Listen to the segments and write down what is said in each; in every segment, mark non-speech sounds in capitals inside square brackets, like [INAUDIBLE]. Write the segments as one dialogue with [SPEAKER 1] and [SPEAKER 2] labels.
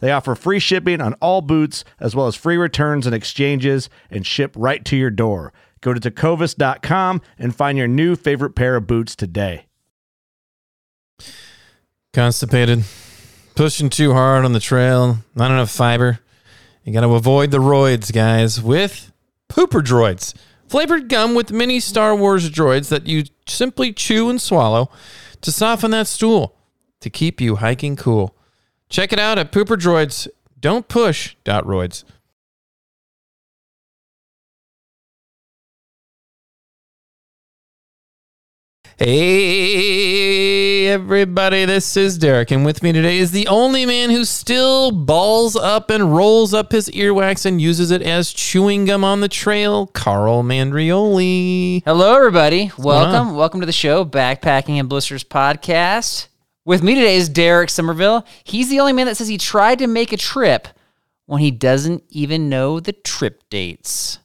[SPEAKER 1] They offer free shipping on all boots, as well as free returns and exchanges, and ship right to your door. Go to tecovas.com and find your new favorite pair of boots today.
[SPEAKER 2] Constipated, pushing too hard on the trail, not enough fiber. You got to avoid the roids, guys, with pooper droids. Flavored gum with mini Star Wars droids that you simply chew and swallow to soften that stool to keep you hiking cool. Check it out at Pooper Droids. Don't push dot roids. Hey, everybody, this is Derek, and with me today is the only man who still balls up and rolls up his earwax and uses it as chewing gum on the trail, Carl Mandrioli.
[SPEAKER 3] Hello, everybody. Welcome. Welcome to the show, Backpacking and Blisters podcast. With me today is Derek Somerville. He's the only man that says he tried to make a trip when he doesn't even know the trip dates.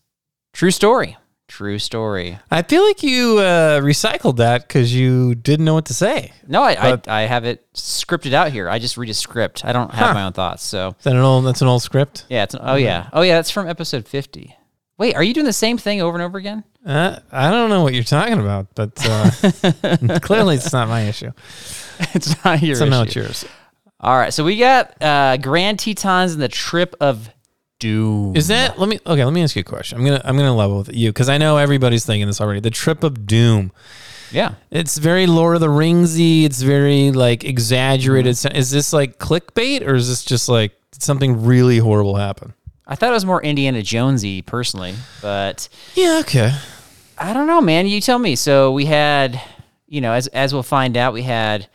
[SPEAKER 3] True story. True story.
[SPEAKER 2] I feel like you uh, recycled that because you didn't know what to say.
[SPEAKER 3] No, I,
[SPEAKER 2] But-
[SPEAKER 3] I I have it scripted out here. I just read a script. I don't have
[SPEAKER 2] Huh.
[SPEAKER 3] my own thoughts. So
[SPEAKER 2] Is that an old? That's an old script.
[SPEAKER 3] yeah, it's oh yeah, oh yeah, that's from episode fifty. Wait, are you doing the same thing over and over again?
[SPEAKER 2] Uh, I don't know what you're talking about, but uh, [LAUGHS] clearly it's not my issue.
[SPEAKER 3] it's not your
[SPEAKER 2] So now
[SPEAKER 3] issue.
[SPEAKER 2] it's yours.
[SPEAKER 3] All right, so we got uh, Grand Tetons and the Trip of Doom.
[SPEAKER 2] Is that? Let me. Okay, let me ask you a question. I'm gonna. I'm gonna level with you because I know everybody's thinking this already. The Trip of Doom.
[SPEAKER 3] Yeah.
[SPEAKER 2] It's very Lord of the Ringsy. It's very like exaggerated. Is this like clickbait or is this just like something really horrible happen?
[SPEAKER 3] I thought it was more Indiana Jonesy personally, but
[SPEAKER 2] Yeah. Okay.
[SPEAKER 3] I don't know, man. You tell me. So we had, you know, as as we'll find out, we had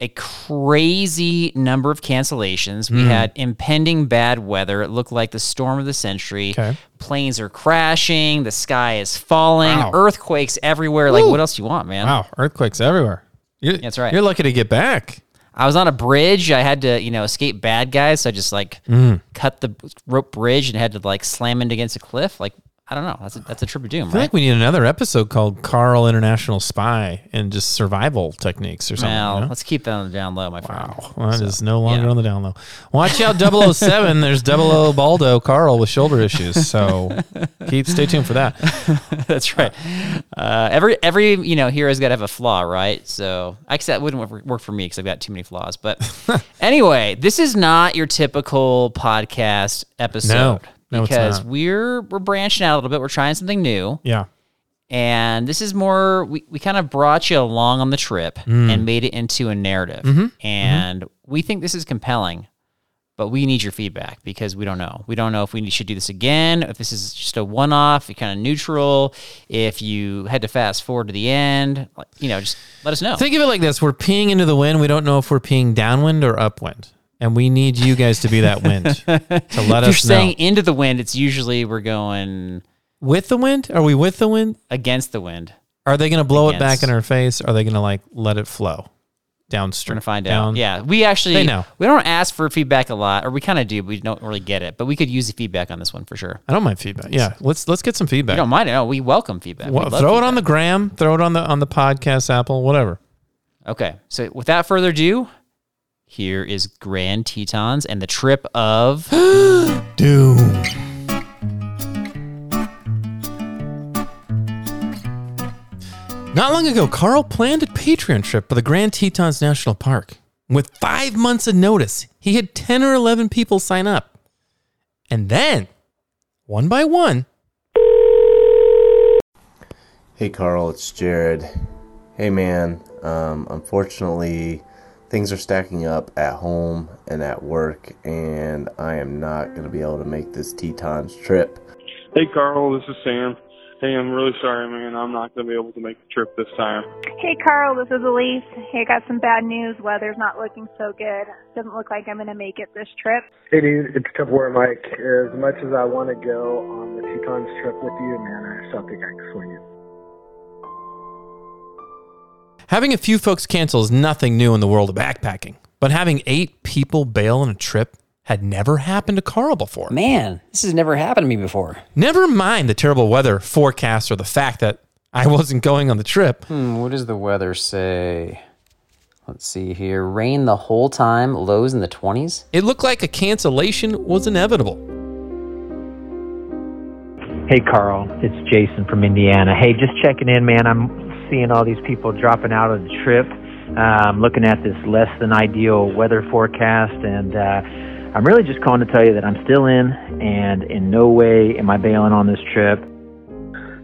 [SPEAKER 3] a crazy number of cancellations.
[SPEAKER 2] Hmm.
[SPEAKER 3] We had impending bad weather. It looked like the storm of the century.
[SPEAKER 2] Okay.
[SPEAKER 3] Planes are crashing. The sky is falling.
[SPEAKER 2] Wow.
[SPEAKER 3] Earthquakes everywhere. Like, what else do you want, man?
[SPEAKER 2] Wow. Earthquakes everywhere. You're,
[SPEAKER 3] That's right.
[SPEAKER 2] You're lucky to get back.
[SPEAKER 3] I was on a bridge. I had to, you know, escape bad guys. So I just like
[SPEAKER 2] Mm.
[SPEAKER 3] cut the rope bridge and had to like slam into against a cliff. Like, I don't know. That's a, that's a trip of doom,
[SPEAKER 2] I feel
[SPEAKER 3] right?
[SPEAKER 2] like we need another episode called Carl International Spy and just survival techniques or something.
[SPEAKER 3] Well,
[SPEAKER 2] you know?
[SPEAKER 3] let's keep that on the down low, my friend.
[SPEAKER 2] Wow. Well, that is no longer
[SPEAKER 3] yeah.
[SPEAKER 2] on the down low. Watch out 007. [LAUGHS] There's 00 Baldo Carl with shoulder issues. So keep stay tuned for that. [LAUGHS]
[SPEAKER 3] That's right. Uh, every every you know hero's got to have a flaw, right? So I guess that wouldn't work, work for me because I've got too many flaws. But [LAUGHS] anyway, this is not your typical podcast episode.
[SPEAKER 2] No. No,
[SPEAKER 3] because we're we're branching out a little bit. We're trying something new,
[SPEAKER 2] Yeah.
[SPEAKER 3] and this is more. We, we kind of brought you along on the trip
[SPEAKER 2] Mm.
[SPEAKER 3] and made it into a narrative,
[SPEAKER 2] Mm-hmm.
[SPEAKER 3] and we think this is compelling. But we need your feedback because we don't know. We don't know if we should do this again, if this is just a one off, kind of neutral, if you had to fast forward to the end. Like, you know, just let us know.
[SPEAKER 2] Think of it like this: We're peeing into the wind. We don't know if we're peeing downwind or upwind, and we need you guys to be that wind [LAUGHS] to let
[SPEAKER 3] if you're
[SPEAKER 2] us know.
[SPEAKER 3] saying into the wind, it's usually we're going
[SPEAKER 2] with the wind? Are we with the wind?
[SPEAKER 3] against the wind.
[SPEAKER 2] Are they going to blow it back in our face? Are they going to like let it flow? downstream.
[SPEAKER 3] We're gonna find
[SPEAKER 2] down-
[SPEAKER 3] out. Yeah, we actually
[SPEAKER 2] They know.
[SPEAKER 3] we don't ask for feedback a lot, or we kind of do. But we don't really get it, but we could use the feedback on this one for sure.
[SPEAKER 2] I don't mind feedback. Yeah, let's let's get some feedback.
[SPEAKER 3] We don't mind it. No, we welcome feedback. We
[SPEAKER 2] Well,
[SPEAKER 3] love
[SPEAKER 2] throw it on the gram. Throw it on the on the podcast Apple. Whatever.
[SPEAKER 3] Okay, so without further ado, here is Grand Tetons and the trip of. [GASPS]
[SPEAKER 2] Doom. Not long ago, Carl planned a Patreon trip for the Grand Tetons National Park. With five months of notice, he had 10 or 11 people sign up. And then, one by one,
[SPEAKER 4] Hey Carl, it's Jared. Hey man, um, unfortunately, things are stacking up at home and at work, and I am not going to be able to make this Tetons trip.
[SPEAKER 5] Hey Carl, this is Sam. Hey, I'm really sorry, man. I'm not going to be able to make the trip this time.
[SPEAKER 6] Hey Carl, this is Elise. Hey, I got some bad news. Weather's not looking so good. Doesn't look like I'm gonna make it this trip.
[SPEAKER 7] Hey dude, it's Tupperware Mike. As much as I want to go on the Tetons trip with you, man, I still think I can swing it.
[SPEAKER 2] Having a few folks cancel is nothing new in the world of backpacking. But having eight people bail on a trip had never happened to Carl before.
[SPEAKER 8] Man, this has never happened to me before.
[SPEAKER 2] Never mind the terrible weather forecast or the fact that I wasn't going on the trip.
[SPEAKER 8] Hmm, what does the weather say? Let's see here. Rain the whole time, lows in the 20s.
[SPEAKER 2] It looked like a cancellation was inevitable.
[SPEAKER 9] Hey, Carl, it's Jason from Indiana. Hey, just checking in, man. I'm seeing all these people dropping out of the trip. I'm looking at this less than ideal weather forecast, and uh, I'm really just calling to tell you that I'm still in, and in no way am I bailing on this trip.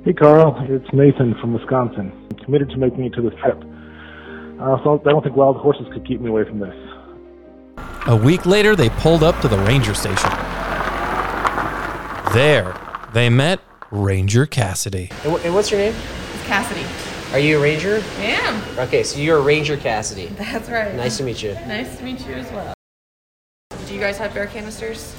[SPEAKER 7] Hey Carl, it's Nathan from Wisconsin. I'm committed to making it to this trip. Uh, so I don't think wild horses could keep me away from this.
[SPEAKER 2] A week later, they pulled up to the ranger station. There, they met Ranger Cassidy.
[SPEAKER 8] And, wh- and what's your name?
[SPEAKER 10] Cassidy.
[SPEAKER 8] Are you a ranger?
[SPEAKER 10] I am.
[SPEAKER 8] Okay, so you're a Ranger Cassidy.
[SPEAKER 10] That's right.
[SPEAKER 8] Nice to meet you.
[SPEAKER 10] Nice to meet you as well. Do you guys have bear canisters?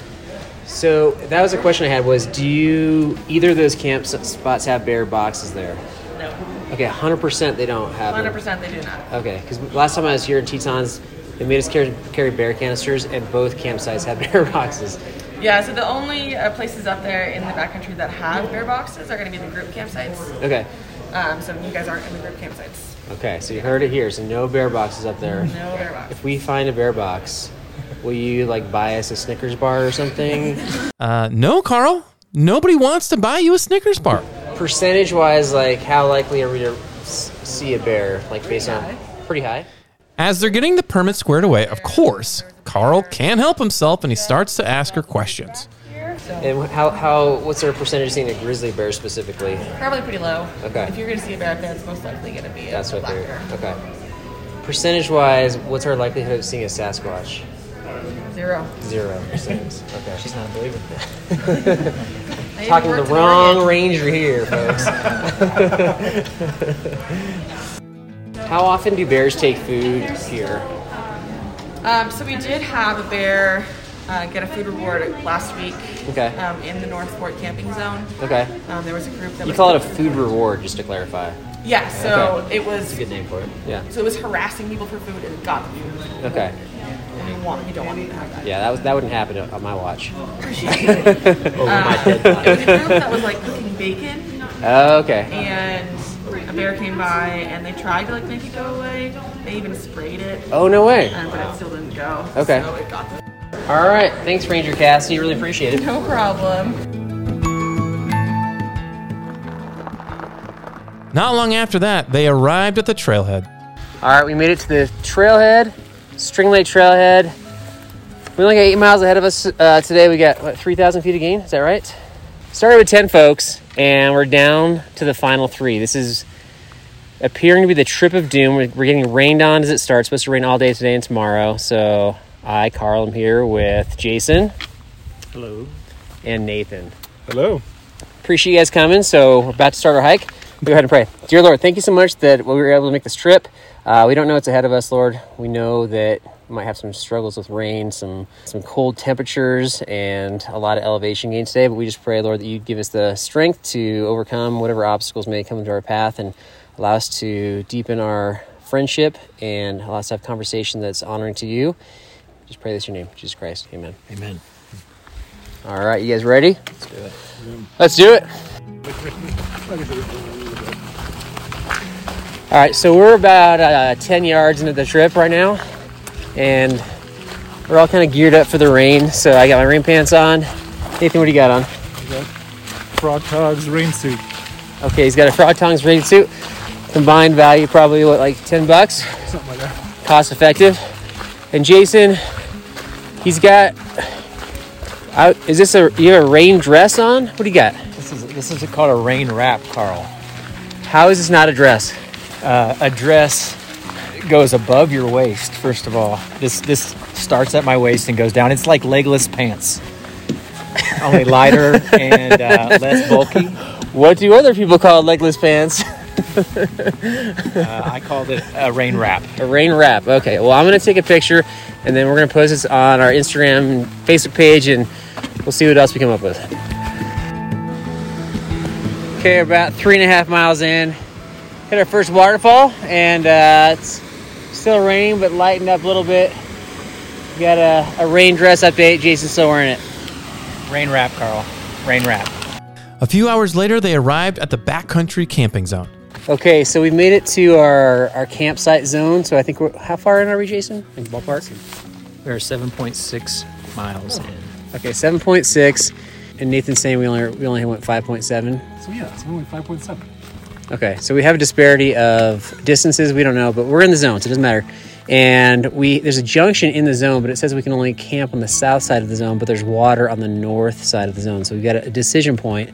[SPEAKER 8] So that was a question I had was do you either of those camp spots have bear boxes there?
[SPEAKER 10] No.
[SPEAKER 8] Okay, 100% they don't have
[SPEAKER 10] 100% they do not.
[SPEAKER 8] Okay, because last time I was here in Tetons, they made us carry, carry bear canisters, and both campsites have [LAUGHS] bear boxes.
[SPEAKER 10] Yeah, so the only uh, places up there in the backcountry that have bear boxes are going to be the group campsites.
[SPEAKER 8] Okay,
[SPEAKER 10] Um, so you guys aren't in the group campsites.
[SPEAKER 8] okay, so you heard it here. So no bear boxes up there.
[SPEAKER 10] No bear box.
[SPEAKER 8] If we find a bear box, will you like buy us a Snickers bar or something? [LAUGHS]
[SPEAKER 2] Uh, no, Carl. Nobody wants to buy you a Snickers bar.
[SPEAKER 8] Percentage wise, like how likely are we to s- see a bear? Like based on pretty high.
[SPEAKER 2] As they're getting the permit squared away, of course, Carl can't help himself and he starts to ask her questions.
[SPEAKER 8] And how how what's our percentage seeing a grizzly bear specifically?
[SPEAKER 10] Probably pretty low.
[SPEAKER 8] Okay.
[SPEAKER 10] If you're going to see a bear up it's most likely going to be a
[SPEAKER 8] That's what
[SPEAKER 10] black
[SPEAKER 8] they're
[SPEAKER 10] bear.
[SPEAKER 8] okay. Percentage wise, what's our likelihood of seeing a Sasquatch?
[SPEAKER 10] Zero.
[SPEAKER 8] Zero percent. Okay.
[SPEAKER 3] She's not believing [LAUGHS]
[SPEAKER 10] I even
[SPEAKER 8] Talking to the wrong ranger here, folks. [LAUGHS] How often do bears take food here?
[SPEAKER 10] Um, so we did have a bear uh, get a food reward last week
[SPEAKER 8] Okay.
[SPEAKER 10] um, in the North Fork camping zone.
[SPEAKER 8] Okay.
[SPEAKER 10] Um, there was a group that
[SPEAKER 8] You
[SPEAKER 10] was
[SPEAKER 8] call it a food reward, just to clarify.
[SPEAKER 10] Yeah, so
[SPEAKER 8] Okay.
[SPEAKER 10] it was
[SPEAKER 8] That's a good name for it. Yeah.
[SPEAKER 10] So it was harassing people for food and it got them food.
[SPEAKER 8] Okay.
[SPEAKER 10] And you want you don't want to have that.
[SPEAKER 8] Yeah, that was that wouldn't happen on my watch.
[SPEAKER 10] Appreciate [LAUGHS] it.
[SPEAKER 8] Over my dead
[SPEAKER 10] Uh, it was a group that was like cooking bacon
[SPEAKER 8] Oh, okay.
[SPEAKER 10] and a bear came by and they tried to like make it go away. They even sprayed it.
[SPEAKER 8] Oh, no way.
[SPEAKER 10] Um, but it still didn't go.
[SPEAKER 8] Okay.
[SPEAKER 10] So it got them.
[SPEAKER 8] All right. Thanks, Ranger Cassidy. Really appreciate it.
[SPEAKER 10] No problem.
[SPEAKER 2] Not long after that, they arrived at the trailhead.
[SPEAKER 8] All right, we made it to the trailhead, String Lake Trailhead. We only got eight miles ahead of us uh, today. We got what 3,000 feet of gain. Is that right? Started with 10 folks, and we're down to the final three. This is appearing to be the trip of doom. We're, we're getting rained on as it starts. It's supposed to rain all day today and tomorrow. So I, Carl, am here with Jason.
[SPEAKER 7] Hello.
[SPEAKER 8] And Nathan.
[SPEAKER 7] Hello.
[SPEAKER 8] Appreciate you guys coming. So we're about to start our hike. We go ahead and pray. Dear Lord, thank you so much that we were able to make this trip. Uh, we don't know what's ahead of us, Lord. We know that we might have some struggles with rain, some some cold temperatures, and a lot of elevation gain today. But we just pray, Lord, that you give us the strength to overcome whatever obstacles may come into our path and allow us to deepen our friendship and allow us to have conversation that's honoring to you. Just pray this in your name, Jesus Christ. Amen.
[SPEAKER 11] Amen.
[SPEAKER 8] All right, you guys ready? Let's do it. Let's do it. [LAUGHS] All right, so we're about uh, 10 yards into the trip right now, and we're all kind of geared up for the rain. So I got my rain pants on. Nathan, what do you got on?
[SPEAKER 12] Frog Togs rain suit.
[SPEAKER 8] Okay, he's got a Frog Togs rain suit. Combined value probably what, like 10 bucks?
[SPEAKER 12] Something like that.
[SPEAKER 8] Cost effective. And Jason, he's got. I, is this a you have a rain dress on? What do you got?
[SPEAKER 11] This is this is called a rain wrap, Carl.
[SPEAKER 8] How is this not a dress?
[SPEAKER 11] Uh, a dress goes above your waist. First of all, this this starts at my waist and goes down. It's like legless pants, only lighter [LAUGHS] and uh, less bulky.
[SPEAKER 8] What do other people call legless pants? [LAUGHS]
[SPEAKER 11] Uh, I called it a rain wrap.
[SPEAKER 8] A rain wrap. Okay. Well, I'm gonna take a picture, and then we're gonna post this on our Instagram Facebook page, and we'll see what else we come up with. Okay, about three and a half miles in, hit our first waterfall, and uh, it's still raining, but lightened up a little bit. We got a, a rain dress update. Jason's still wearing it.
[SPEAKER 11] Rain wrap, Carl. Rain wrap.
[SPEAKER 2] A few hours later, they arrived at the backcountry camping zone.
[SPEAKER 8] Okay, so we've made it to our, our campsite zone. So I think we're how far in are we, Jason? In the ballpark?
[SPEAKER 11] We're 7.6 miles oh. in.
[SPEAKER 8] Okay, seven point six, and Nathan's saying we only we only went five point seven.
[SPEAKER 12] So yeah, it's only 5.7.
[SPEAKER 8] Okay, so we have a disparity of distances. We don't know, but we're in the zone, so it doesn't matter. And we there's a junction in the zone, but it says we can only camp on the south side of the zone, but there's water on the north side of the zone. So we've got a, a decision point.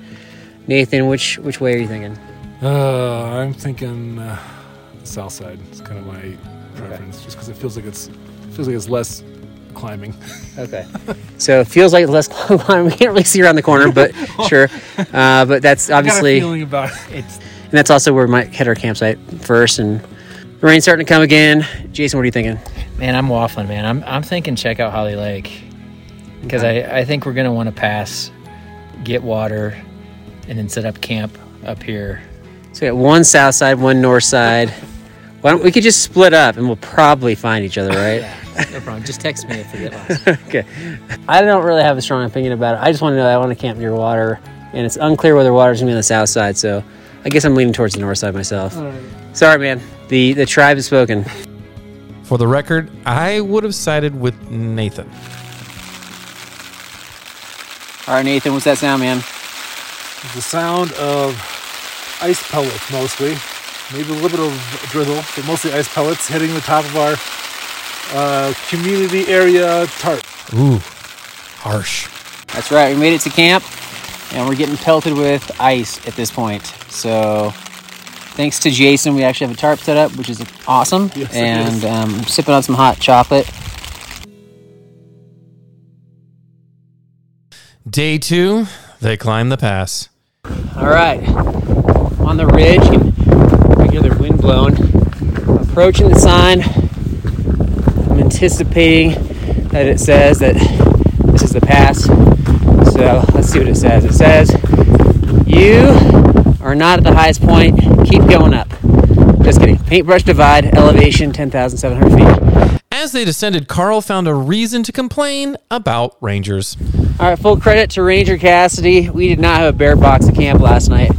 [SPEAKER 8] Nathan, which which way are you thinking?
[SPEAKER 12] Uh, I'm thinking uh, the south side. It's kind of my preference, just because it feels like it's feels like it's less climbing.
[SPEAKER 8] Okay. [LAUGHS] So it feels like less [LAUGHS] climb. We can't really see around the corner, but [LAUGHS] sure. Uh, but that's obviously,
[SPEAKER 12] I got a feeling about it.
[SPEAKER 8] and that's also where we might hit our campsite first. And the rain's starting to come again. Jason, what are you thinking?
[SPEAKER 11] Man, I'm waffling, man. I'm, I'm thinking check out Holly Lake because I, I think we're going to want to pass, get water, and then set up camp up here.
[SPEAKER 8] So we got one south side, one north side. Why don't we could just split up and we'll probably find each other, right?
[SPEAKER 11] yeah, No problem. Just text me if you get lost. [LAUGHS]
[SPEAKER 8] okay. I don't really have a strong opinion about it. I just want to know I want to camp near water, and it's unclear whether water's gonna be on the south side. So I guess I'm leaning towards the north side myself. Sorry, man. The the tribe has spoken.
[SPEAKER 2] For the record, I would have sided with Nathan.
[SPEAKER 8] All right, Nathan, what's that sound, man?
[SPEAKER 12] the sound of ice pellets mostly. Maybe a little bit of drizzle, but mostly ice pellets hitting the top of our uh, community area tarp.
[SPEAKER 2] Ooh, harsh.
[SPEAKER 8] That's right. We made it to camp, and we're getting pelted with ice at this point. So, thanks to Jason, we actually have a tarp set up, which is awesome.
[SPEAKER 12] Yes, it
[SPEAKER 8] and
[SPEAKER 12] is.
[SPEAKER 8] um, sipping on some hot chocolate.
[SPEAKER 2] Day two, they climb the pass.
[SPEAKER 8] All right, on the ridge, hear the wind blowing. Approaching the sign, I'm anticipating that it says that this is the pass. So let's see what it says. It says, "You are not at the highest point. Keep going up." Just kidding. Paintbrush divide, elevation 10,700 feet.
[SPEAKER 2] As they descended, Carl found a reason to complain about rangers.
[SPEAKER 8] All right, full credit to Ranger Cassidy. We did not have a bear box at camp last night,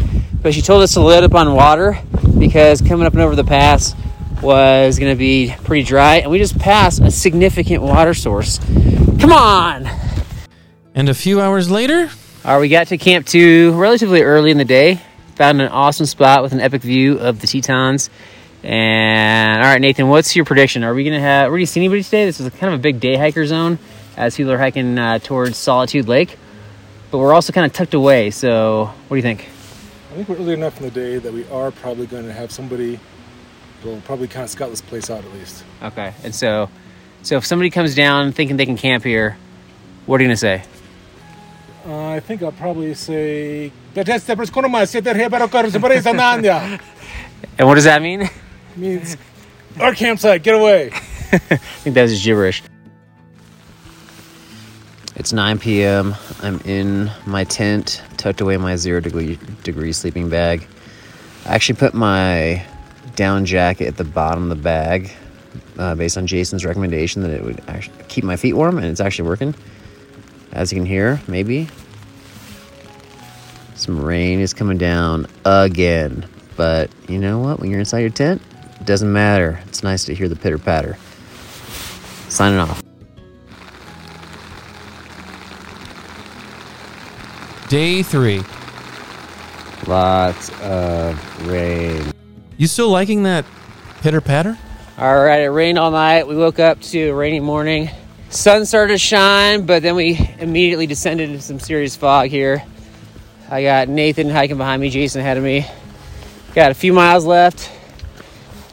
[SPEAKER 8] but she told us to load up on water because coming up and over the pass was going to be pretty dry, and we just passed a significant water source. Come on!
[SPEAKER 2] And a few hours later,
[SPEAKER 8] All right, we got to Camp 2 relatively early in the day. Found an awesome spot with an epic view of the Tetons. And all right, Nathan, what's your prediction? Are we gonna have? Are we gonna see anybody today? This is kind of a big day hiker zone as people are hiking uh, towards Solitude Lake, but we're also kind of tucked away. So, what do you think?
[SPEAKER 12] I think we're early enough in the day that we are probably going to have somebody will probably kind of scout this place out at least.
[SPEAKER 8] Okay, and so, so if somebody comes down thinking they can camp here, what are you gonna say?
[SPEAKER 12] Uh, I think I'll probably say. [LAUGHS]
[SPEAKER 8] And what does that mean?
[SPEAKER 12] It means our campsite, get away. [LAUGHS]
[SPEAKER 8] I think that was gibberish. It's 9 p.m. I'm in my tent, tucked away my zero degree, degree sleeping bag. I actually put my
[SPEAKER 13] down jacket at the bottom of the bag uh, based on Jason's recommendation that it would keep my feet warm, and it's actually working. As you can hear, maybe. Some rain is coming down again. But you know what? When you're inside your tent, it doesn't matter. It's nice to hear the pitter patter. Signing off.
[SPEAKER 2] Day three.
[SPEAKER 13] Lots of rain.
[SPEAKER 2] You still liking that pitter patter?
[SPEAKER 8] All right, it rained all night. We woke up to a rainy morning. Sun started to shine, but then we immediately descended into some serious fog here. I got Nathan hiking behind me, Jason ahead of me. Got a few miles left.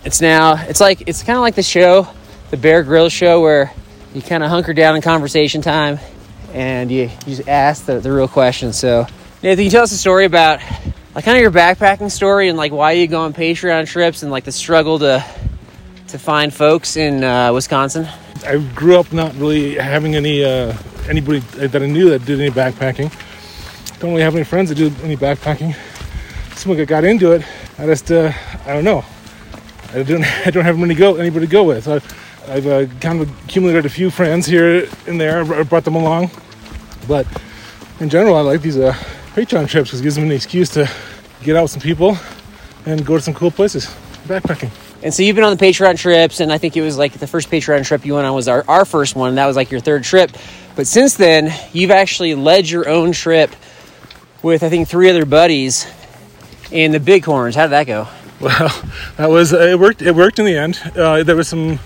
[SPEAKER 8] It's now, it's like, it's kind of like the show, the Bear Grylls show, where you kind of hunker down in conversation time and you, you just ask the, the real questions. So, Nathan, you tell us a story about like kind of your backpacking story and like why you go on Patreon trips and like the struggle to to find folks in uh, Wisconsin?
[SPEAKER 12] I grew up not really having any uh, anybody that I knew that did any backpacking. Don't really have any friends that do any backpacking. So when I got into it, I just uh, I don't know. I don't [LAUGHS] I don't have to go anybody to go with. So I've, I've uh, kind of accumulated a few friends here and there. I brought them along, but in general, I like these uh, Patreon trips because it gives me an excuse to get out with some people and go to some cool places backpacking.
[SPEAKER 8] And so you've been on the Patreon trips, and I think it was like the first Patreon trip you went on was our, our first one. and That was like your third trip. But since then, you've actually led your own trip with, I think, three other buddies in the Bighorns. How did that go? [LAUGHS]
[SPEAKER 12] Well, that was it worked. It worked in the end. Uh, there was some.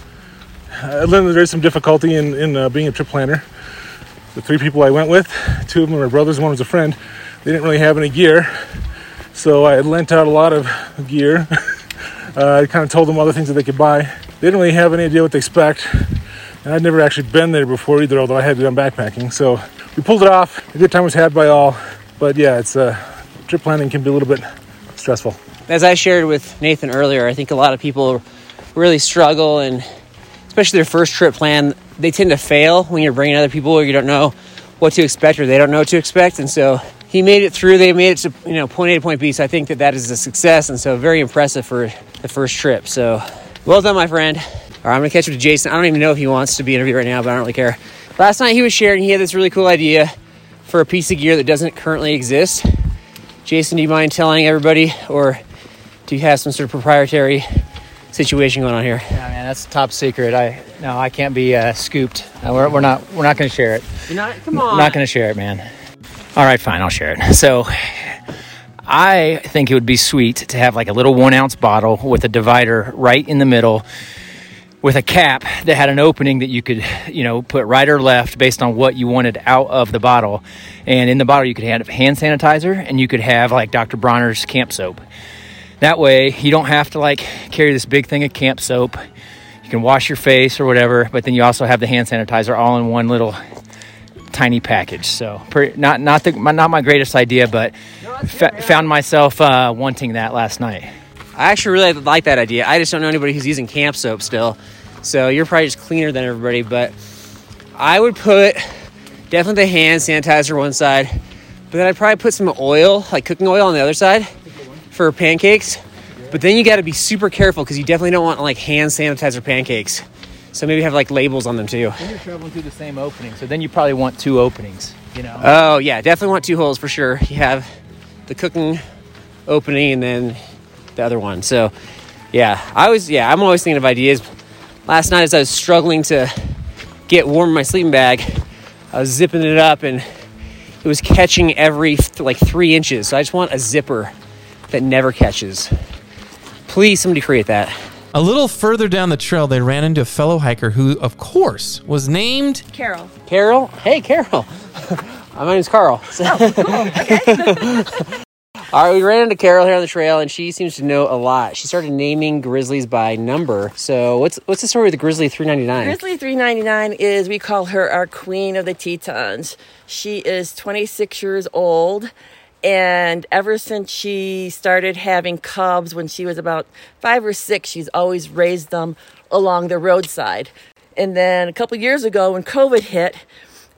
[SPEAKER 12] That there's some difficulty in in uh, being a trip planner. The three people I went with, two of them were brothers, one was a friend. They didn't really have any gear, so I lent out a lot of gear. [LAUGHS] uh, I kind of told them other things that they could buy. They didn't really have any idea what to expect, and I'd never actually been there before either. Although I had done backpacking, so we pulled it off. A good time was had by all, but yeah, it's uh, trip planning can be a little bit stressful.
[SPEAKER 8] As I shared with Nathan earlier, I think a lot of people really struggle, and especially their first trip plan, they tend to fail when you're bringing other people or you don't know what to expect or they don't know what to expect. And so he made it through. They made it to you know point A to point B. So I think that that is a success, and so very impressive for the first trip. So well done, my friend. All right, I'm gonna catch up to Jason. I don't even know if he wants to be interviewed right now, but I don't really care. Last night he was sharing. He had this really cool idea for a piece of gear that doesn't currently exist. Jason, do you mind telling everybody, or do you have some sort of proprietary situation going on here?
[SPEAKER 11] Yeah, man, that's top secret. I no, I can't be uh, scooped. Uh, we're, we're not we're not going to share it.
[SPEAKER 8] You're not. Come
[SPEAKER 11] I'm not going to share it, man. All right, fine, I'll share it. So, I think it would be sweet to have like a little one ounce bottle with a divider right in the middle, with a cap that had an opening that you could, you know, put right or left based on what you wanted out of the bottle. And in the bottle, you could have hand sanitizer and you could have like Dr. Bronner's camp soap. That way, you don't have to like carry this big thing of camp soap. You can wash your face or whatever, but then you also have the hand sanitizer all in one little tiny package. So, pretty, not not the my, not my greatest idea, but fa- found myself uh, wanting that last night.
[SPEAKER 8] I actually really like that idea. I just don't know anybody who's using camp soap still. So you're probably just cleaner than everybody, but I would put definitely the hand sanitizer one side, but then I'd probably put some oil, like cooking oil on the other side for pancakes. But then you got to be super careful because you definitely don't want like hand sanitizer pancakes. So maybe have like labels on them too.
[SPEAKER 11] Then you're traveling through the same opening, so then you probably want two openings. You know.
[SPEAKER 8] Oh yeah, definitely want two holes for sure. You have the cooking opening and then the other one. So yeah, I was yeah, I'm always thinking of ideas. Last night as I was struggling to get warm in my sleeping bag, I was zipping it up and it was catching every like three inches. So I just want a zipper that never catches. Please, somebody create that.
[SPEAKER 2] A little further down the trail, they ran into a fellow hiker who, of course, was named
[SPEAKER 14] Carol.
[SPEAKER 8] Carol? Hey, Carol. [LAUGHS] My name's Carl. Oh, [LAUGHS] All right, we ran into Carol here on the trail, and she seems to know a lot. She started naming grizzlies by number. So, what's what's the story with the Grizzly 399?
[SPEAKER 14] Grizzly 399 is, we call her our queen of the Tetons. She is 26 years old, and ever since she started having cubs when she was about five or six, she's always raised them along the roadside. And then a couple years ago, when COVID hit,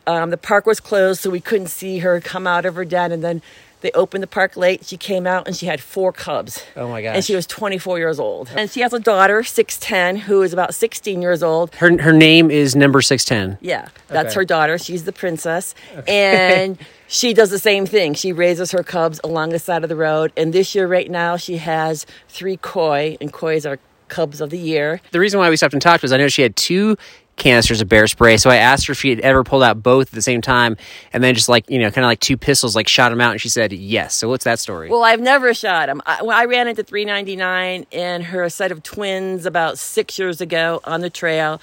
[SPEAKER 14] um, the park was closed, so we couldn't see her come out of her den. And then They opened the park late. She came out and she had four cubs.
[SPEAKER 8] Oh my gosh.
[SPEAKER 14] And she was 24 years old. And she has a daughter, 6'10, who is about 16 years old.
[SPEAKER 8] Her her name is number six ten.
[SPEAKER 14] Yeah, that's
[SPEAKER 8] Okay.
[SPEAKER 14] her daughter. She's the princess. And [LAUGHS] she does the same thing. She raises her cubs along the side of the road. And this year, right now, she has three COY, and COYs are cubs of the year.
[SPEAKER 8] The reason why we stopped and talked was I know she had two canisters of bear spray. So I asked her if she had ever pulled out both at the same time and then just like, you know, kind of like two pistols, like shot them out. And she said yes. So what's that story?
[SPEAKER 14] Well, I've never shot them. I, when I ran into 399 and her set of twins about six years ago on the trail.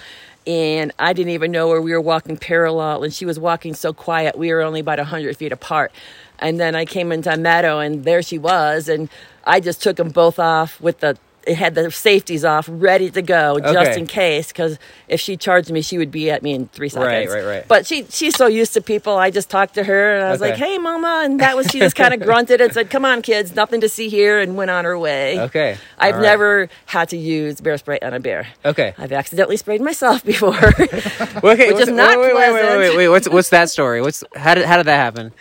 [SPEAKER 14] And I didn't even know where we were walking parallel, and she was walking so quiet. We were only about 100 feet apart. And then I came into a meadow, and there she was. And I just took them both off with the, it had the safeties off, ready to go, just
[SPEAKER 8] Okay.
[SPEAKER 14] in case. Because if she charged me, she would be at me in three seconds.
[SPEAKER 8] Right, right, right.
[SPEAKER 14] But she she's so used to people. I just talked to her, and I was
[SPEAKER 8] Okay.
[SPEAKER 14] like, "Hey, mama," and that was she just kind of grunted and said, "Come on, kids, nothing to see here," and went on her way.
[SPEAKER 8] Okay.
[SPEAKER 14] I've
[SPEAKER 8] right.
[SPEAKER 14] never had to use bear spray on a bear.
[SPEAKER 8] Okay.
[SPEAKER 14] I've accidentally sprayed myself before, [LAUGHS]
[SPEAKER 8] okay, [LAUGHS]
[SPEAKER 14] which is not
[SPEAKER 8] wait, wait, wait,
[SPEAKER 14] pleasant.
[SPEAKER 8] wait, wait, wait. What's what's that story? What's how did how did that happen?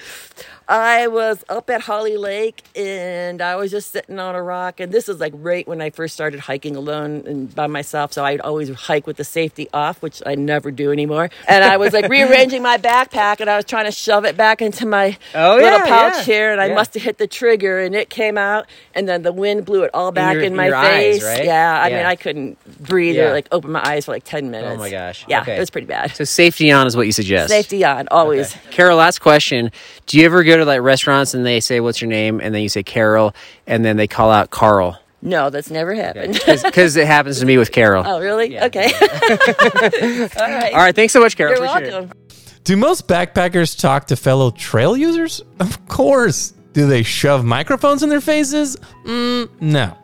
[SPEAKER 14] I was up at Holly Lake and I was just sitting on a rock. And this is like right when I first started hiking alone and by myself. So I'd always hike with the safety off, which I never do anymore. And I was like [LAUGHS] rearranging my backpack and I was trying to shove it back into my
[SPEAKER 8] Oh,
[SPEAKER 14] little
[SPEAKER 8] yeah,
[SPEAKER 14] pouch
[SPEAKER 8] yeah,
[SPEAKER 14] here. And I
[SPEAKER 8] yeah.
[SPEAKER 14] must have hit the trigger and it came out. And then the wind blew it all back
[SPEAKER 8] your-
[SPEAKER 14] in,
[SPEAKER 8] in
[SPEAKER 14] my
[SPEAKER 8] your eyes,
[SPEAKER 14] face.
[SPEAKER 8] right?
[SPEAKER 14] Yeah. I mean, I couldn't breathe or like open my eyes for like 10 minutes.
[SPEAKER 8] Oh my gosh.
[SPEAKER 14] Yeah.
[SPEAKER 8] Okay.
[SPEAKER 14] It was pretty bad.
[SPEAKER 8] So safety on is what you suggest.
[SPEAKER 14] Safety on, always.
[SPEAKER 8] Carol, last question. Do you ever go to like restaurants and they say, What's your name? And then you say Carol, and then they call out Carl?
[SPEAKER 14] No, that's never happened.
[SPEAKER 8] Because it happens to me with Carol.
[SPEAKER 14] oh, really? Okay. [LAUGHS] all right.
[SPEAKER 8] All right. Thanks so much, Carol.
[SPEAKER 14] You're
[SPEAKER 8] Appreciate it.
[SPEAKER 14] welcome.
[SPEAKER 2] Do most backpackers talk to fellow trail users? Of course. Do they shove microphones in their faces? Mm, no.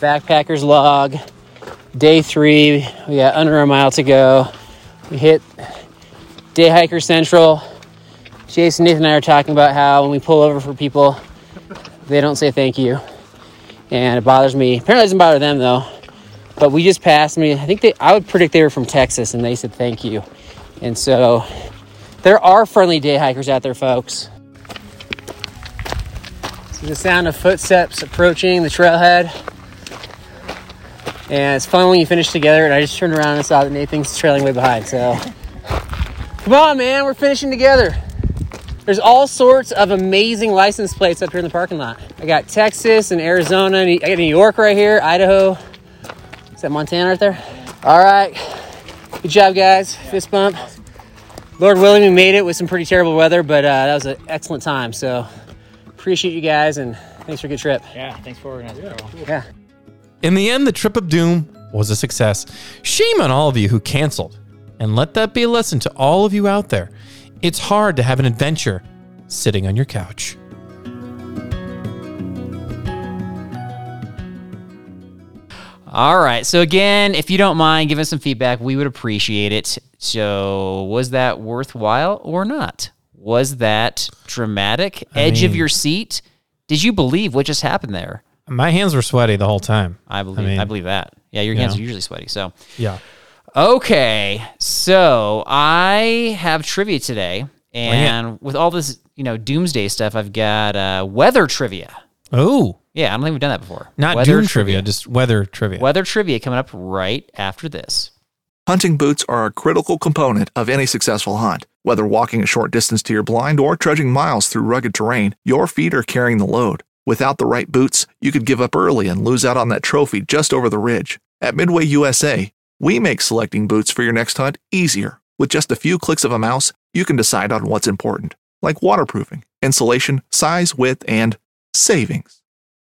[SPEAKER 8] Backpackers log. Day three. We got under a mile to go. We hit Day Hiker Central. Jason, Nathan, and I are talking about how when we pull over for people, they don't say thank you. And it bothers me. Apparently, it doesn't bother them though. But we just passed. Mean, I think they, I would predict they were from Texas and they said thank you. And so there are friendly day hikers out there, folks. The sound of footsteps approaching the trailhead. And it's fun when you finish together. And I just turned around and saw that Nathan's trailing way behind. So come on, man, we're finishing together. There's all sorts of amazing license plates up here in the parking lot. I got Texas and Arizona. I got New York right here, Idaho. Is that Montana right there? All right. Good job, guys. Fist bump. Lord willing, we made it with some pretty terrible weather, but uh, that was an excellent time. So appreciate you guys and thanks for a good trip.
[SPEAKER 11] Yeah, thanks for organizing, Carl.
[SPEAKER 8] Yeah.
[SPEAKER 2] In the end, the trip of doom was a success. Shame on all of you who canceled. And let that be a lesson to all of you out there. It's hard to have an adventure sitting on your couch.
[SPEAKER 3] All right. So again, if you don't mind, give us some feedback. We would appreciate it. So was that worthwhile or not? Was that dramatic?
[SPEAKER 2] I
[SPEAKER 3] Edge of your seat? Did you believe what just happened there?
[SPEAKER 2] My hands were sweaty the whole time.
[SPEAKER 3] I believe. I,
[SPEAKER 2] mean,
[SPEAKER 3] believe that. Yeah, your
[SPEAKER 2] you
[SPEAKER 3] hands
[SPEAKER 2] know.
[SPEAKER 3] are usually sweaty. So
[SPEAKER 2] Yeah.
[SPEAKER 3] Okay, so I have trivia today, and with all this, you know, doomsday stuff, I've got uh, weather trivia.
[SPEAKER 2] Oh.
[SPEAKER 3] Yeah, I don't think we've done that before.
[SPEAKER 2] Not
[SPEAKER 3] weather
[SPEAKER 2] doom trivia, just weather trivia.
[SPEAKER 3] Weather trivia coming up right after this.
[SPEAKER 15] Hunting boots are a critical component of any successful hunt. Whether walking a short distance to your blind or trudging miles through rugged terrain, your feet are carrying the load. Without the right boots, you could give up early and lose out on that trophy just over the ridge. At Midway USA, we make selecting boots for your next hunt easier. With just a few clicks of a mouse, you can decide on what's important, like waterproofing, insulation, size, width, and savings.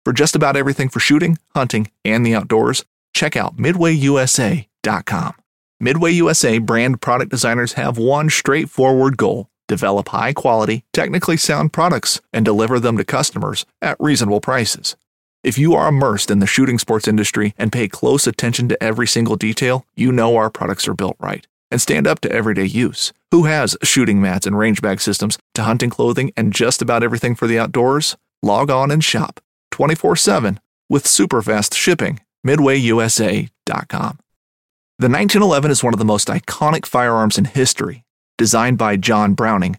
[SPEAKER 15] For just about everything for shooting, hunting, and the outdoors, check out MidwayUSA.com. Midway USA brand product designers have one straightforward goal develop high quality, technically sound products and deliver them to customers at reasonable prices. If you are immersed in the shooting sports industry and pay close attention to every single detail, you know our products are built right and stand up to everyday use. Who has shooting mats and range bag systems to hunting clothing and just about everything for the outdoors? Log on and shop 24 7 with super fast shipping. MidwayUSA.com. The 1911 is one of the most iconic firearms in history. Designed by John Browning,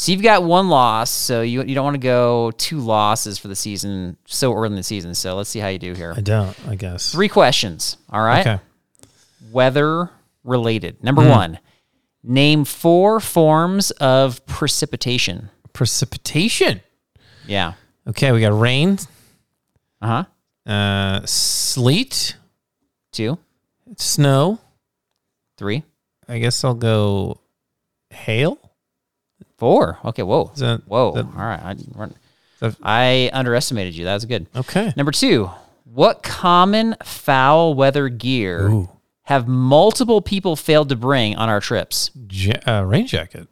[SPEAKER 3] So you've got one loss, so you you don't want to go two losses for the season so early in the season. So let's see how you do here.
[SPEAKER 2] I don't, I guess.
[SPEAKER 3] Three questions. All right.
[SPEAKER 2] Okay.
[SPEAKER 3] Weather related. Number
[SPEAKER 2] Mm.
[SPEAKER 3] one, name four forms of precipitation.
[SPEAKER 2] Precipitation.
[SPEAKER 3] Yeah.
[SPEAKER 2] Okay, we got rain,
[SPEAKER 3] Uh huh.
[SPEAKER 2] uh, sleet,
[SPEAKER 3] Two,
[SPEAKER 2] snow.
[SPEAKER 3] three,
[SPEAKER 2] I guess I'll go hail.
[SPEAKER 3] Four. Okay. Whoa.
[SPEAKER 2] That-
[SPEAKER 3] Whoa.
[SPEAKER 2] that-
[SPEAKER 3] All right. I,
[SPEAKER 2] that-
[SPEAKER 3] I underestimated you. That was good.
[SPEAKER 2] Okay.
[SPEAKER 3] Number two, what common foul weather gear
[SPEAKER 2] Ooh.
[SPEAKER 3] have multiple people failed to bring on our trips?
[SPEAKER 2] Ja- uh, rain jacket.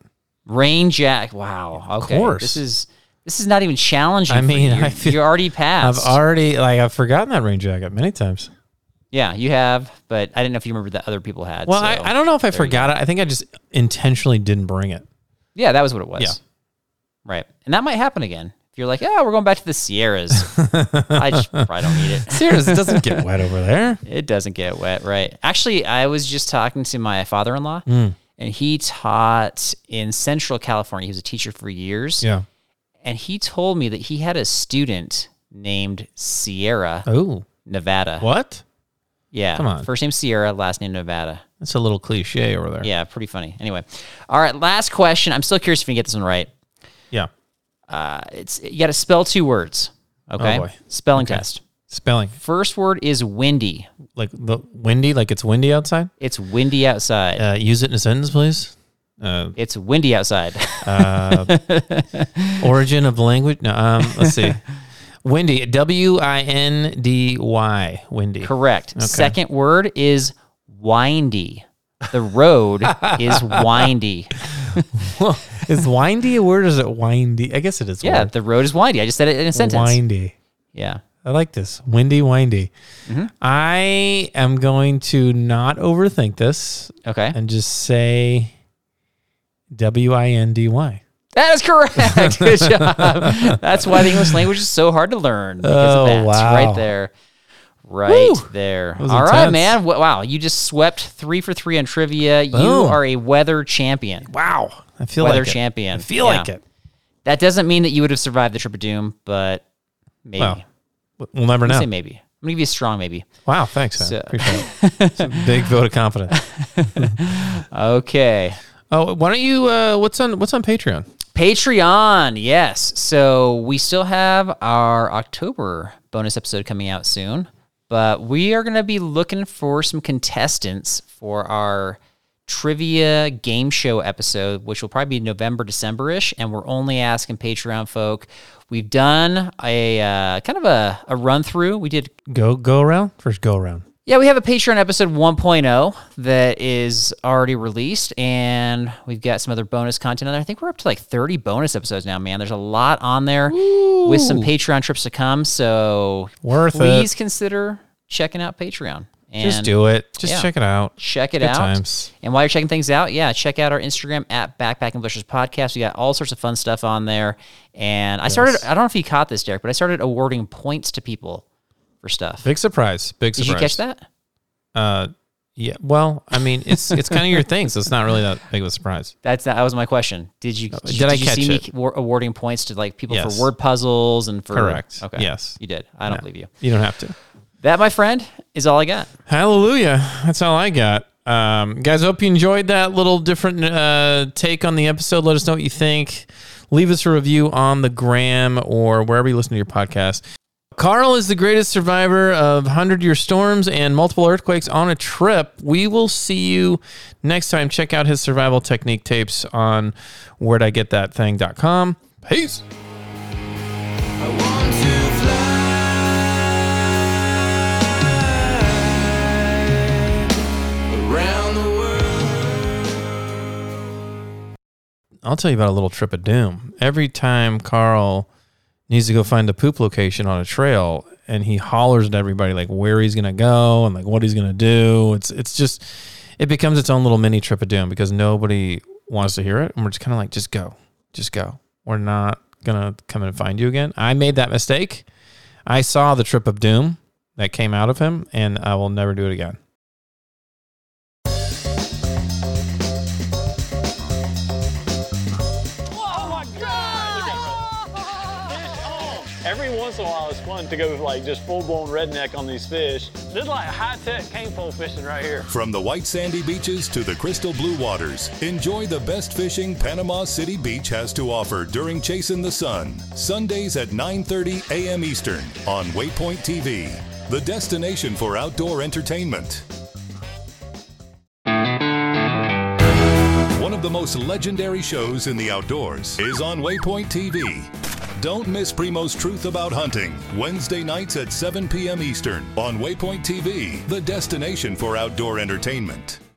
[SPEAKER 3] Rain jack. Wow. Okay.
[SPEAKER 2] course.
[SPEAKER 3] This is this is not even challenging.
[SPEAKER 2] I mean,
[SPEAKER 3] you. You're,
[SPEAKER 2] I feel-
[SPEAKER 3] you're already passed.
[SPEAKER 2] I've already like I've forgotten that rain jacket many times.
[SPEAKER 3] Yeah, you have, but I didn't know if you remember that other people had.
[SPEAKER 2] Well,
[SPEAKER 3] so
[SPEAKER 2] I, I don't know if I forgot it. I think I just intentionally didn't bring it.
[SPEAKER 3] Yeah, that was what it was.
[SPEAKER 2] Yeah.
[SPEAKER 3] Right, and that might happen again. If you're like, oh, we're going back to the Sierras, [LAUGHS] I just probably don't need it. [LAUGHS]
[SPEAKER 2] Sierras, it doesn't get wet over there.
[SPEAKER 3] It doesn't get wet, right? Actually, I was just talking to my father-in-law,
[SPEAKER 2] Mm.
[SPEAKER 3] and he taught in Central California. He was a teacher for years.
[SPEAKER 2] Yeah.
[SPEAKER 3] and he told me that he had a student named Sierra
[SPEAKER 2] Oh,
[SPEAKER 3] Nevada.
[SPEAKER 2] what?
[SPEAKER 3] Yeah.
[SPEAKER 2] Come on.
[SPEAKER 3] First name Sierra, last name Nevada.
[SPEAKER 2] That's a little cliche over there.
[SPEAKER 3] Yeah, pretty funny. Anyway, all right. Last question. I'm still curious if you can get this one right.
[SPEAKER 2] Yeah.
[SPEAKER 3] Uh, it's you got to spell two words. Okay.
[SPEAKER 2] Oh, boy.
[SPEAKER 3] Spelling
[SPEAKER 2] Okay.
[SPEAKER 3] test.
[SPEAKER 2] Spelling
[SPEAKER 3] First word is windy.
[SPEAKER 2] like the windy, like it's windy outside.
[SPEAKER 3] It's windy outside.
[SPEAKER 2] Uh, use it in a sentence, please. Uh,
[SPEAKER 3] it's windy outside.
[SPEAKER 2] uh, [LAUGHS] origin of the language. No, um, let's see. [LAUGHS] Windy. W i n d y. Windy.
[SPEAKER 3] Correct.
[SPEAKER 2] Okay.
[SPEAKER 3] Second word is windy. The road is [LAUGHS] windy. [LAUGHS]
[SPEAKER 2] is windy a word or is it windy? I guess it is.
[SPEAKER 3] Yeah,
[SPEAKER 2] word.
[SPEAKER 3] the road is windy. I just said it in a sentence.
[SPEAKER 2] Windy.
[SPEAKER 3] Yeah.
[SPEAKER 2] I like this. Windy, windy.
[SPEAKER 3] Mm-hmm.
[SPEAKER 2] I am going to not overthink this
[SPEAKER 3] Okay.
[SPEAKER 2] and just say W I N D Y.
[SPEAKER 3] That is correct. [LAUGHS] Good job. That's why the English language is so hard to learn because
[SPEAKER 2] Oh,
[SPEAKER 3] of that.
[SPEAKER 2] wow.
[SPEAKER 3] Right there. Right
[SPEAKER 2] Woo.
[SPEAKER 3] there. All right, man. Wow. You just swept three for three on trivia. You are a weather champion.
[SPEAKER 2] Wow. I feel
[SPEAKER 3] weather
[SPEAKER 2] like it.
[SPEAKER 3] champion.
[SPEAKER 2] I feel
[SPEAKER 3] Yeah.
[SPEAKER 2] like it.
[SPEAKER 3] That doesn't mean that you would have survived the trip of doom, but maybe.
[SPEAKER 2] Well, we'll never know.
[SPEAKER 3] say maybe. I'm going to give you a strong maybe.
[SPEAKER 2] Wow. Thanks.
[SPEAKER 3] So-
[SPEAKER 2] Appreciate it. [LAUGHS] It's a big vote of confidence. [LAUGHS]
[SPEAKER 3] Okay.
[SPEAKER 2] Oh, why don't you? Uh, what's on What's on Patreon?
[SPEAKER 3] Patreon, yes. So we still have our October bonus episode coming out soon, but we are going to be looking for some contestants for our trivia game show episode, which will probably be November, December ish. And we're only asking Patreon folk. We've done a uh, kind of a, a run through. We did
[SPEAKER 2] Go Go around first. Go around.
[SPEAKER 3] Yeah, we have a Patreon episode 1.0 that is already released, and we've got some other bonus content on there. I think we're up to like 30 bonus episodes now, man. There's a lot on there with some Patreon trips to come. So
[SPEAKER 2] Worth it.
[SPEAKER 3] please consider checking out Patreon. And
[SPEAKER 2] Just do it. Just
[SPEAKER 3] yeah,
[SPEAKER 2] check it out.
[SPEAKER 3] Check it
[SPEAKER 2] Good
[SPEAKER 3] out.
[SPEAKER 2] times.
[SPEAKER 3] And while you're checking things out, yeah, check out our Instagram at Backpacking Blisters Podcast. We got all sorts of fun stuff on there. And I started, I don't know if you caught this, Derek, but I started awarding points to people for stuff.
[SPEAKER 2] Big surprise. Big surprise.
[SPEAKER 3] Did you catch that?
[SPEAKER 2] Uh, yeah. Well, I mean, it's it's kind of your thing, so it's not really that big of a surprise.
[SPEAKER 3] That's that was my question. Did you did,
[SPEAKER 2] Did I
[SPEAKER 3] you
[SPEAKER 2] catch
[SPEAKER 3] see
[SPEAKER 2] it?
[SPEAKER 3] me awarding points to like people
[SPEAKER 2] Yes.
[SPEAKER 3] for word puzzles and for
[SPEAKER 2] Correct.
[SPEAKER 3] Okay.
[SPEAKER 2] Yes.
[SPEAKER 3] you did. I don't believe you.
[SPEAKER 2] You don't have to.
[SPEAKER 3] That, my friend, is all I got.
[SPEAKER 2] Hallelujah. That's all I got. Um, guys, hope you enjoyed that little different uh, take on the episode. Let us know what you think. Leave us a review on the gram or wherever you listen to your podcast. Carl is the greatest survivor of 100 year storms and multiple earthquakes on a trip. We will see you next time. Check out his survival technique tapes on where'd I get that thing.com. Peace. I want to fly around the world. I'll tell you about a little trip of doom. Every time Carl needs to go find a poop location on a trail, and he hollers at everybody like where he's gonna go and like what he's gonna do. It's it's just it becomes its own little mini trip of doom because nobody wants to hear it, and we're just kind of like just go, just go. We're not gonna come and find you again. I made that mistake. I saw the trip of doom that came out of him, and I will never do it again.
[SPEAKER 16] Fun to go like just full blown redneck on these fish. This is like high tech cane fishing right here.
[SPEAKER 17] From the white sandy beaches to the crystal blue waters, enjoy the best fishing Panama City Beach has to offer during Chasing the Sun. Sundays at 9:30 a.m. Eastern on Waypoint TV, the destination for outdoor entertainment. One of the most legendary shows in the outdoors is on Waypoint TV. Don't miss Primos Truth About Hunting, Wednesday nights at 7 p.m. Eastern on Waypoint TV, the destination for outdoor entertainment.